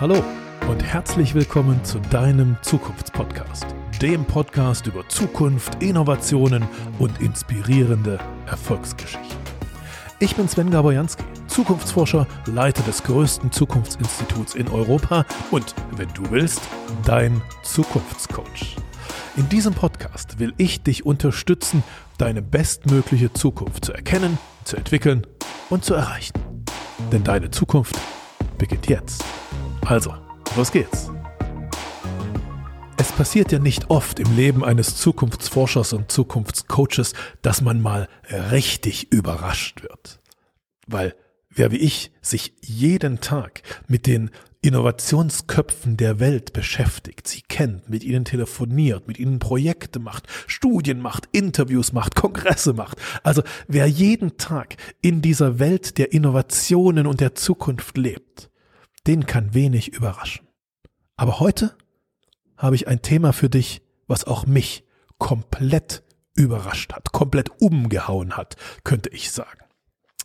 Hallo und herzlich willkommen zu deinem Zukunftspodcast, dem Podcast über Zukunft, Innovationen und inspirierende Erfolgsgeschichten. Ich bin Sven Gabojanski, Zukunftsforscher, Leiter des größten Zukunftsinstituts in Europa und, wenn du willst, dein Zukunftscoach. In diesem Podcast will ich dich unterstützen, deine bestmögliche Zukunft zu erkennen, zu entwickeln und zu erreichen. Denn deine Zukunft beginnt jetzt. Also, los geht's. Es passiert ja nicht oft im Leben eines Zukunftsforschers und Zukunftscoaches, dass man mal richtig überrascht wird. Weil wer wie ich sich jeden Tag mit den Innovationsköpfen der Welt beschäftigt, sie kennt, mit ihnen telefoniert, mit ihnen Projekte macht, Studien macht, Interviews macht, Kongresse macht. Also wer jeden Tag in dieser Welt der Innovationen und der Zukunft lebt, den kann wenig überraschen. Aber heute habe ich ein Thema für dich, was auch mich komplett überrascht hat, komplett umgehauen hat, könnte ich sagen.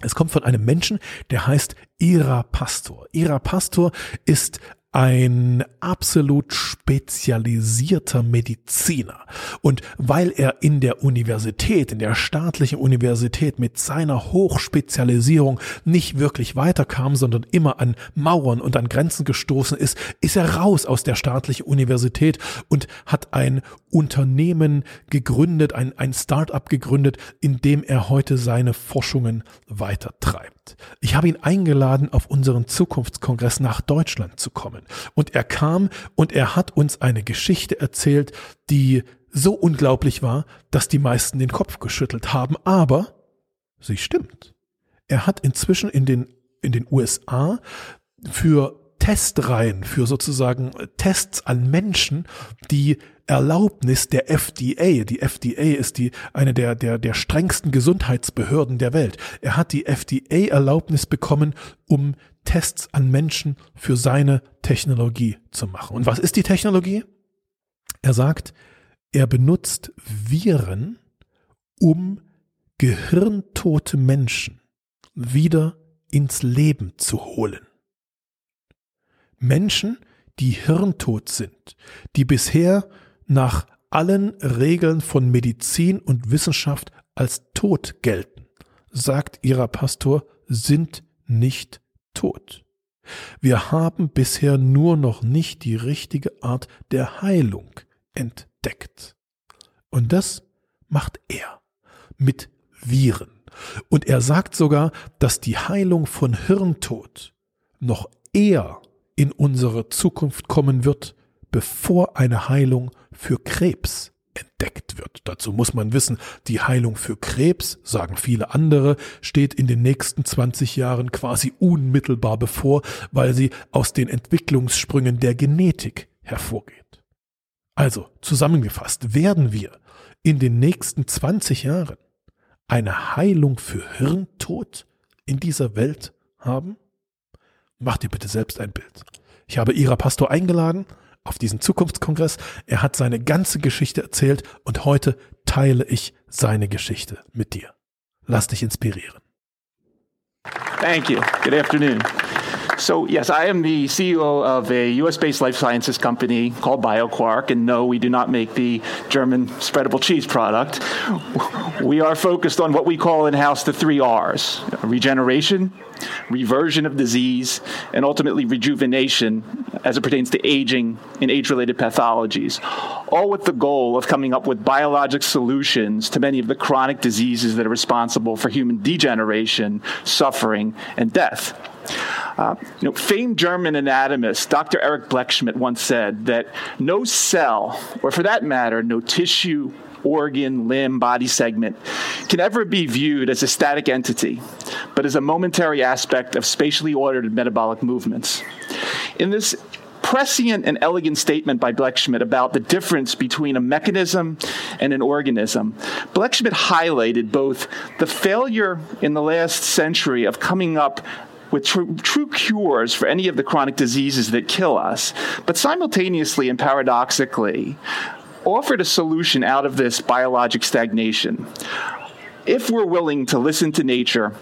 Es kommt von einem Menschen, der heißt Ira Pastor. Ira Pastor ist ein absolut spezialisierter Mediziner. Und weil er in der Universität, in der staatlichen Universität mit seiner Hochspezialisierung nicht wirklich weiterkam, sondern immer an Mauern und an Grenzen gestoßen ist, ist er raus aus der staatlichen Universität und hat ein Unternehmen gegründet, ein, ein Start-up gegründet, in dem er heute seine Forschungen weitertreibt. Ich habe ihn eingeladen, auf unseren Zukunftskongress nach Deutschland zu kommen. Und er kam und er hat uns eine Geschichte erzählt, die so unglaublich war, dass die meisten den Kopf geschüttelt haben. Aber sie stimmt. Er hat inzwischen in den, in den USA für Testreihen, für sozusagen Tests an Menschen, die Erlaubnis der FDA. Die FDA ist die, eine der, der, der strengsten Gesundheitsbehörden der Welt. Er hat die FDA-Erlaubnis bekommen, um Tests an Menschen für seine Technologie zu machen. Und was ist die Technologie? Er sagt, er benutzt Viren, um gehirntote Menschen wieder ins Leben zu holen. Menschen, die hirntot sind, die bisher nach allen Regeln von Medizin und Wissenschaft als tot gelten, sagt ihrer Pastor, sind nicht tot. Wir haben bisher nur noch nicht die richtige Art der Heilung entdeckt. Und das macht er mit Viren. Und er sagt sogar, dass die Heilung von Hirntod noch eher in unsere Zukunft kommen wird, bevor eine Heilung für Krebs entdeckt wird. Dazu muss man wissen, die Heilung für Krebs, sagen viele andere, steht in den nächsten 20 Jahren quasi unmittelbar bevor, weil sie aus den Entwicklungssprüngen der Genetik hervorgeht. Also, zusammengefasst, werden wir in den nächsten 20 Jahren eine Heilung für Hirntod in dieser Welt haben? Mach dir bitte selbst ein Bild. Ich habe Ira Pastor eingeladen auf diesen Zukunftskongress. Er hat seine ganze Geschichte erzählt und heute teile ich seine Geschichte mit dir. Lass dich inspirieren. Thank you. Good afternoon. So, yes, I am the CEO of a US based life sciences company called Bioquark. And no, we do not make the German spreadable cheese product. We are focused on what we call in house the three R's regeneration, reversion of disease, and ultimately rejuvenation as it pertains to aging and age related pathologies, all with the goal of coming up with biologic solutions to many of the chronic diseases that are responsible for human degeneration, suffering, and death. Uh, you know, famed German anatomist Dr. Erich Blechschmidt once said that no cell, or for that matter, no tissue, organ, limb, body segment can ever be viewed as a static entity, but as a momentary aspect of spatially ordered metabolic movements. In this prescient and elegant statement by Blechschmidt about the difference between a mechanism and an organism, Blechschmidt highlighted both the failure in the last century of coming up with true, true cures for any of the chronic diseases that kill us, but simultaneously and paradoxically, offered a solution out of this biologic stagnation. If we're willing to listen to nature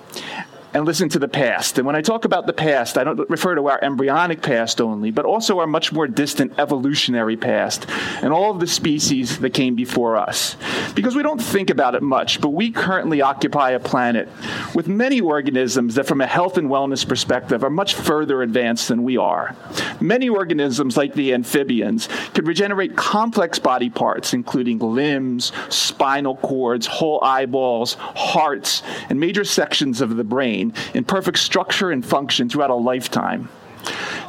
and listen to the past. And when I talk about the past, I don't refer to our embryonic past only, but also our much more distant evolutionary past and all of the species that came before us. Because we don't think about it much, but we currently occupy a planet with many organisms that, from a health and wellness perspective, are much further advanced than we are. Many organisms, like the amphibians, could regenerate complex body parts, including limbs, spinal cords, whole eyeballs, hearts, and major sections of the brain in perfect structure and function throughout a lifetime.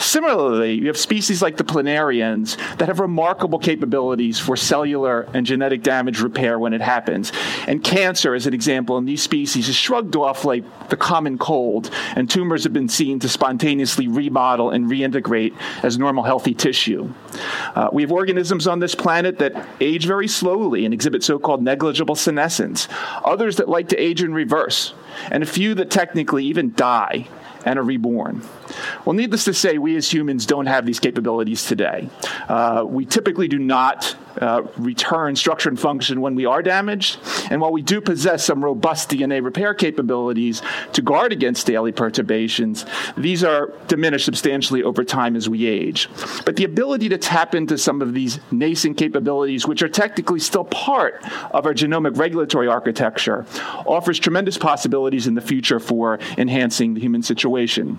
Similarly, you have species like the planarians that have remarkable capabilities for cellular and genetic damage repair when it happens. And cancer, as an example, in these species is shrugged off like the common cold, and tumors have been seen to spontaneously remodel and reintegrate as normal healthy tissue. Uh, we have organisms on this planet that age very slowly and exhibit so called negligible senescence, others that like to age in reverse, and a few that technically even die and are reborn. Well, needless to say, we as humans don't have these capabilities today. Uh, we typically do not uh, return structure and function when we are damaged. And while we do possess some robust DNA repair capabilities to guard against daily perturbations, these are diminished substantially over time as we age. But the ability to tap into some of these nascent capabilities, which are technically still part of our genomic regulatory architecture, offers tremendous possibilities in the future for enhancing the human situation.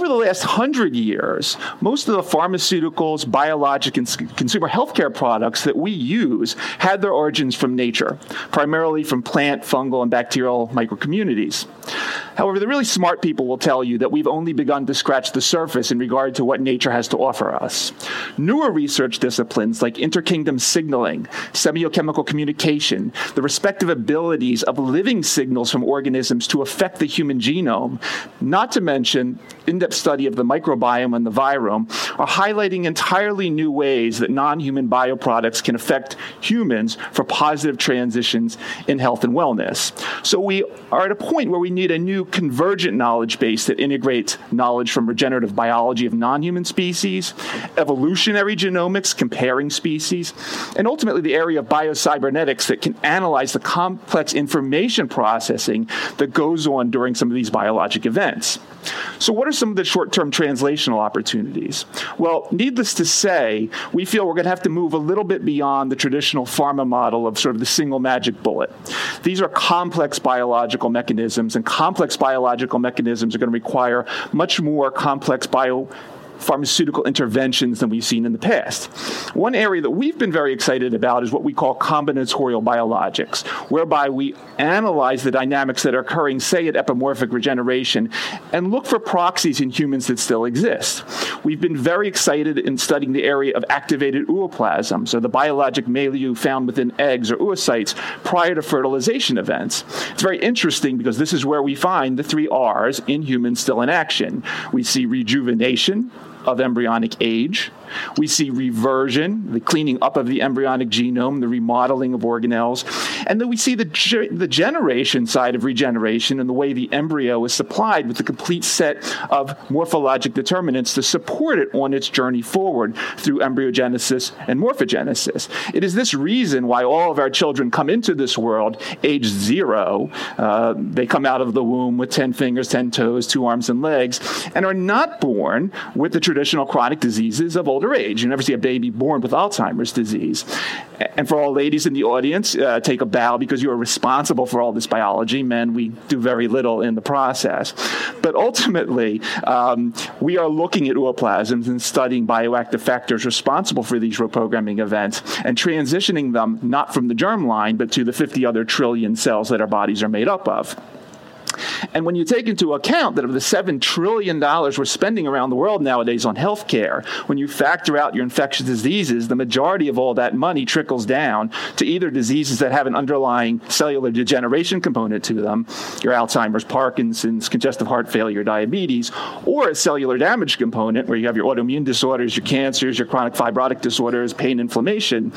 Over the last hundred years, most of the pharmaceuticals, biologic, and consumer healthcare products that we use had their origins from nature, primarily from plant, fungal, and bacterial microcommunities. However, the really smart people will tell you that we've only begun to scratch the surface in regard to what nature has to offer us. Newer research disciplines like interkingdom signaling, semiochemical communication, the respective abilities of living signals from organisms to affect the human genome, not to mention in-depth study of the microbiome and the virome, are highlighting entirely new ways that non-human bioproducts can affect humans for positive transitions in health and wellness. So we are at a point where we need a new convergent knowledge base that integrates knowledge from regenerative biology of non-human species, evolutionary genomics comparing species, and ultimately the area of biocybernetics that can analyze the complex information processing that goes on during some of these biologic events. So, what are some of the short term translational opportunities? Well, needless to say, we feel we're going to have to move a little bit beyond the traditional pharma model of sort of the single magic bullet. These are complex biological mechanisms, and complex biological mechanisms are going to require much more complex bio pharmaceutical interventions than we've seen in the past. One area that we've been very excited about is what we call combinatorial biologics, whereby we analyze the dynamics that are occurring, say, at epimorphic regeneration, and look for proxies in humans that still exist. We've been very excited in studying the area of activated ooplasm, so the biologic milieu found within eggs or oocytes prior to fertilization events. It's very interesting because this is where we find the three R's in humans still in action. We see rejuvenation, of embryonic age. We see reversion, the cleaning up of the embryonic genome, the remodeling of organelles. And then we see the, ge- the generation side of regeneration and the way the embryo is supplied with the complete set of morphologic determinants to support it on its journey forward through embryogenesis and morphogenesis. It is this reason why all of our children come into this world age zero. Uh, they come out of the womb with 10 fingers, 10 toes, two arms, and legs, and are not born with the traditional chronic diseases of older age. You never see a baby born with Alzheimer's disease. And for all ladies in the audience, uh, take a bow because you are responsible for all this biology. Men, we do very little in the process. But ultimately, um, we are looking at ooplasms and studying bioactive factors responsible for these reprogramming events and transitioning them not from the germline, but to the 50 other trillion cells that our bodies are made up of. And when you take into account that of the $7 trillion we're spending around the world nowadays on healthcare, when you factor out your infectious diseases, the majority of all that money trickles down to either diseases that have an underlying cellular degeneration component to them, your Alzheimer's, Parkinson's, congestive heart failure, diabetes, or a cellular damage component where you have your autoimmune disorders, your cancers, your chronic fibrotic disorders, pain, inflammation,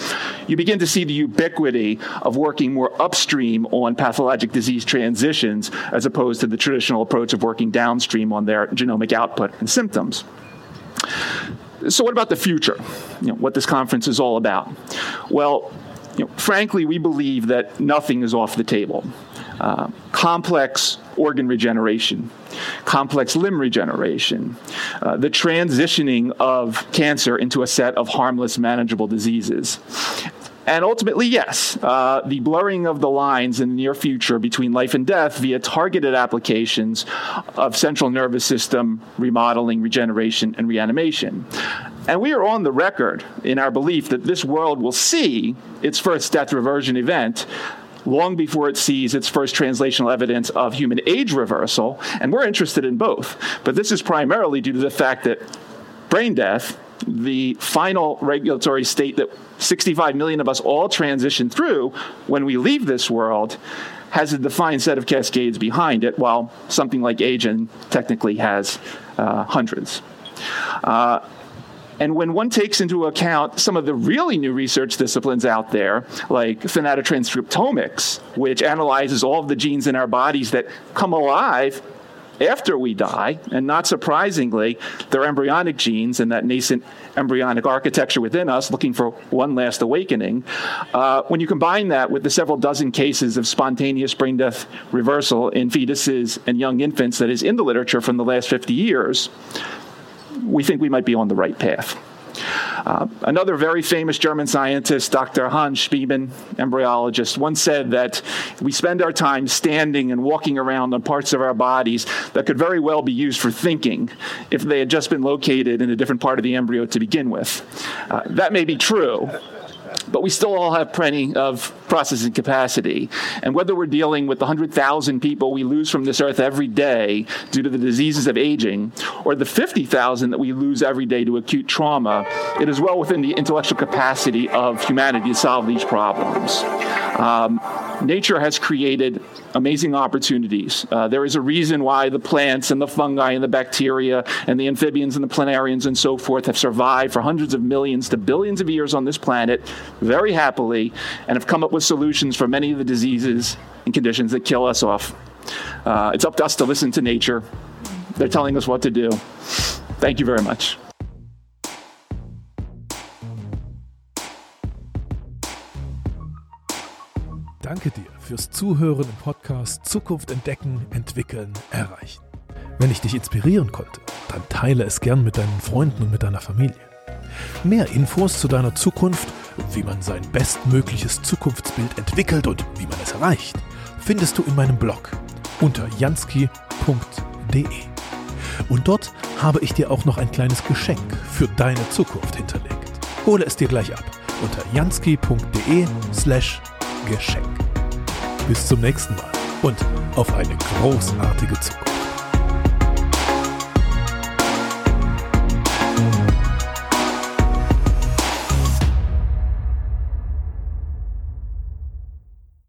you begin to see the ubiquity of working more upstream on pathologic disease transitions as opposed to the traditional approach of working downstream on their genomic output and symptoms. So, what about the future? You know, what this conference is all about? Well, you know, frankly, we believe that nothing is off the table. uh, complex organ regeneration, complex limb regeneration, uh, the transitioning of cancer into a set of harmless, manageable diseases. And ultimately, yes, uh, the blurring of the lines in the near future between life and death via targeted applications of central nervous system remodeling, regeneration, and reanimation. And we are on the record in our belief that this world will see its first death reversion event long before it sees its first translational evidence of human age reversal. And we're interested in both. But this is primarily due to the fact that brain death, the final regulatory state that 65 million of us all transition through when we leave this world, has a defined set of cascades behind it, while something like aging technically has uh, hundreds. Uh, and when one takes into account some of the really new research disciplines out there, like thanatotranscriptomics, which analyzes all of the genes in our bodies that come alive after we die, and not surprisingly, they're embryonic genes and that nascent embryonic architecture within us looking for one last awakening. Uh, when you combine that with the several dozen cases of spontaneous brain death reversal in fetuses and young infants that is in the literature from the last 50 years, we think we might be on the right path. Uh, another very famous German scientist, Dr. Hans Spemann, embryologist, once said that we spend our time standing and walking around on parts of our bodies that could very well be used for thinking if they had just been located in a different part of the embryo to begin with. Uh, that may be true, but we still all have plenty of processing capacity. And whether we're dealing with the 100,000 people we lose from this earth every day due to the diseases of aging, or the 50,000 that we lose every day to acute trauma, it is well within the intellectual capacity of humanity to solve these problems. Um, nature has created amazing opportunities. Uh, there is a reason why the plants and the fungi and the bacteria and the amphibians and the planarians and so forth have survived for hundreds of millions to billions of years on this planet very happily and have come up with solutions for many of the diseases and conditions that kill us off. Uh, it's up to us to listen to nature. They're telling us what to do. Thank you very much. Danke dir fürs Zuhören im Podcast Zukunft entdecken, entwickeln, erreichen. Wenn ich dich inspirieren konnte, dann teile es gern mit deinen Freunden und mit deiner Familie. Mehr Infos zu deiner Zukunft, wie man sein bestmögliches Zukunftsbild entwickelt und wie man es erreicht, findest du in meinem Blog unter jansky.de. Und dort habe ich dir auch noch ein kleines Geschenk für deine Zukunft hinterlegt. Hole es dir gleich ab unter jansky.de slash Geschenk. Bis zum nächsten Mal und auf eine großartige Zukunft.